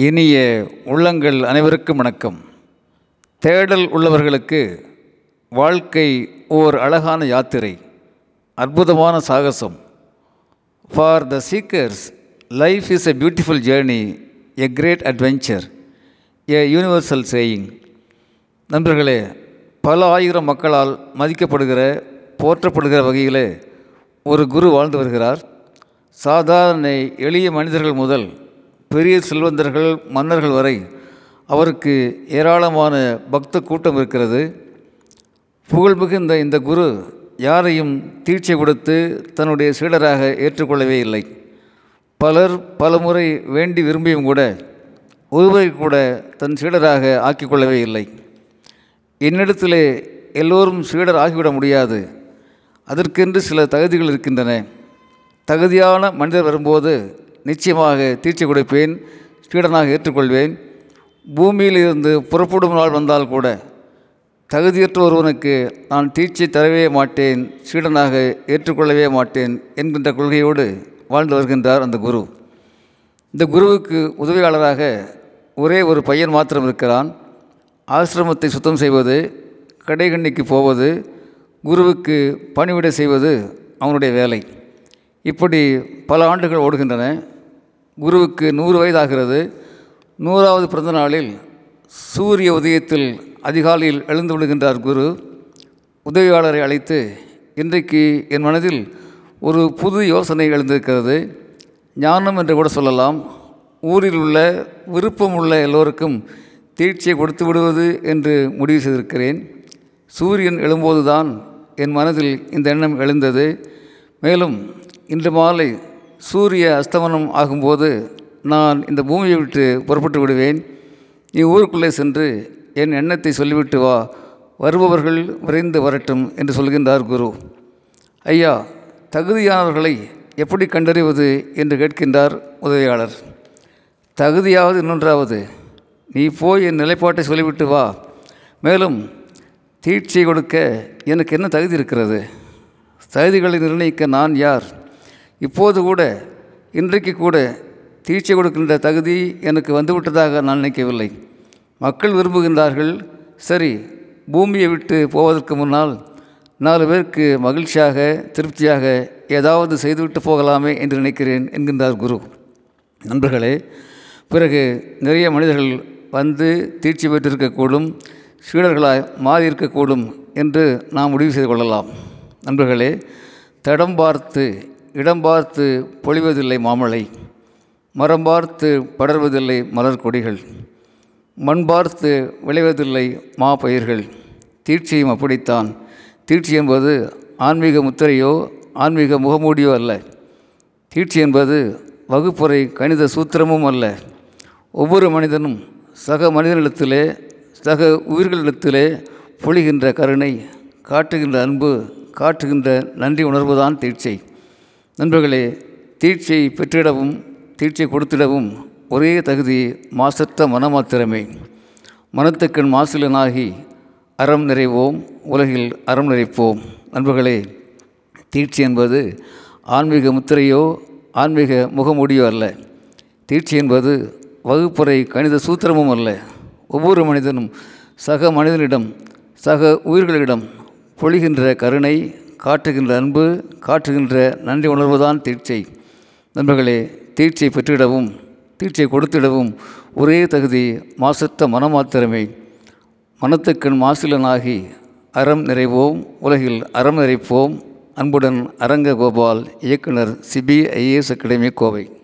இனிய உள்ளங்கள் அனைவருக்கும் வணக்கம். தேடல் உள்ளவர்களுக்கு வாழ்க்கை ஓர் அழகான யாத்திரை அற்புதமான சாகசம். For the seekers life is a beautiful journey a great adventure a universal saying நண்பர்களே பல ஆயிரம் மக்களால் மதிக்கப்படுகிற போற்றப்படுகிற வகையில் ஒரு குரு வாழ்ந்து வருகிறார். சாதாரண எளிய மனிதர்கள் முதல் பெரிய செல்வந்தர்கள் மன்னர்கள் வரை அவருக்கு ஏராளமான பக்த கூட்டம் இருக்கிறது. புகழ்மிகுந்த இந்த குரு யாரையும் தீட்சை கொடுத்து தன்னுடைய சீடராக ஏற்றுக்கொள்ளவே இல்லை. பலர் பலமுறை வேண்டி விரும்பியும் கூட ஒருவரை கூட தன் சீடராக ஆக்கிக்கொள்ளவே இல்லை. என்னிடத்திலே எல்லோரும் சீடர் ஆகிவிட முடியாது. அதற்கென்று சில தகுதிகள் இருக்கின்றன. தகுதியான மனிதர் வரும்போது நிச்சயமாக தீட்சை கொடுப்பேன் சீடனாக ஏற்றுக்கொள்வேன். பூமியில் இருந்து புறப்படும் நாள் வந்தால் கூட தகுதியற்ற ஒருவனுக்கு நான் தீட்சை தரவே மாட்டேன் சீடனாக ஏற்றுக்கொள்ளவே மாட்டேன் என்கின்ற கொள்கையோடு வாழ்ந்து வருகின்றார் அந்த குரு. இந்த குருவுக்கு உதவியாளராக ஒரே ஒரு பையன் மாத்திரம் இருக்கிறான். ஆசிரமத்தை சுத்தம் செய்வது கடைகண்ணிக்கு போவது குருவுக்கு பணிவிடை செய்வது அவனுடைய வேலை. இப்படி பல ஆண்டுகள் ஓடுகின்றன. குருவுக்கு நூறு வயதாகிறது. நூறாவது பிறந்த நாளில் சூரிய உதயத்தில் அதிகாலையில் எழுந்து விடுகின்றார் குரு. உதவியாளரை அழைத்து இன்றைக்கு என் மனதில் ஒரு புது யோசனை எழுந்திருக்கிறது. ஞானம் என்று கூட சொல்லலாம். ஊரில் உள்ள விருப்பம் உள்ள எல்லோருக்கும் தீட்சியை கொடுத்து விடுவது என்று முடிவு செய்திருக்கிறேன். சூரியன் எழும்போது தான் என் மனதில் இந்த எண்ணம் எழுந்தது. மேலும் இன்று மாலை சூரிய அஸ்தமனம் ஆகும்போது நான் இந்த பூமியை விட்டு புறப்பட்டு விடுவேன். நீ ஊருக்குள்ளே சென்று என் எண்ணத்தை சொல்லிவிட்டு வா. வருபவர்கள் விரைந்து வரட்டும் என்று சொல்கின்றார் குரு. ஐயா தகுதியானவர்களை எப்படி கண்டறிவது என்று கேட்கின்றார் உதவியாளர். தகுதியாவது இன்னொன்றாவது நீ போய் என் நிலைப்பாட்டை சொல்லிவிட்டு வா. மேலும் தீட்சை கொடுக்க எனக்கு என்ன தகுதி இருக்கிறது? தகுதிகளை நிர்ணயிக்க நான் யார்? இப்போது கூட இன்றைக்கு கூட தீட்சை கொடுக்கின்ற தகுதி எனக்கு வந்துவிட்டதாக நான் நினைக்கவில்லை. மக்கள் விரும்புகின்றார்கள் சரி பூமியை விட்டு போவதற்கு முன்னால் நாலு பேருக்கு மகிழ்ச்சியாக திருப்தியாக ஏதாவது செய்துவிட்டு போகலாமே என்று நினைக்கிறேன் என்கின்றார் குரு. நண்பர்களே பிறகு நிறைய மனிதர்கள் வந்து தீட்சி பெற்றிருக்கக்கூடும் சீடர்களாய் மாறியிருக்கக்கூடும் என்று நாம் முடிவு செய்து கொள்ளலாம். நண்பர்களே தடம் பார்த்து இடம் பார்த்து பொழிவதில்லை மாமலை மரம் பார்த்து படர்வதில்லை மலர் கொடிகள் மண் பார்த்து விளைவதில்லை மா பயிர்கள். தீட்சியும் அப்படித்தான். தீட்சி என்பது ஆன்மீக முத்திரையோ ஆன்மீக முகமூடியோ அல்ல. தீட்சி என்பது வகுப்புறை கணித சூத்திரமும் அல்ல. ஒவ்வொரு மனிதனும் சக மனிதனிடத்திலே சக உயிர்களிடத்திலே பொழிகின்ற கருணை காட்டுகின்ற அன்பு காட்டுகின்ற நன்றி உணர்வுதான் தீட்சை. நண்பர்களே தீட்சை பெற்றிடவும் தீட்சை கொடுத்திடவும் ஒரே தகுதி மாசற்ற மனமாத்திரமே. மனத்துக்கண் மாசிலனாகி அறம் நிறைவோம் உலகில் அறம் நிறைப்போம். நண்பர்களே தீட்சி என்பது ஆன்மீக முத்திரையோ ஆன்மீக முகமூடியோ அல்ல. தீட்சி என்பது வகுப்புறை கணித சூத்திரமும் அல்ல. ஒவ்வொரு மனிதனும் சக மனிதனிடம் சக உயிர்களிடம் பொழிகின்ற கருணை காட்டுகின்ற அன்பு காட்டுகின்ற நன்றி உணர்வுதான் தீட்சை. நண்பர்களே தீட்சை பெற்றிடவும் தீட்சை கொடுத்திடவும் ஒரே தகுதி மாசற்ற மனமாத்திரமே. மனத்துக்கண் மாசிலனாகி அறம் நிறைவோம் உலகில் அறம் நிறைப்போம். அன்புடன் அரங்க கோபால் இயக்குனர் சிபிஐஏஎஸ் அகாடமி கோவை.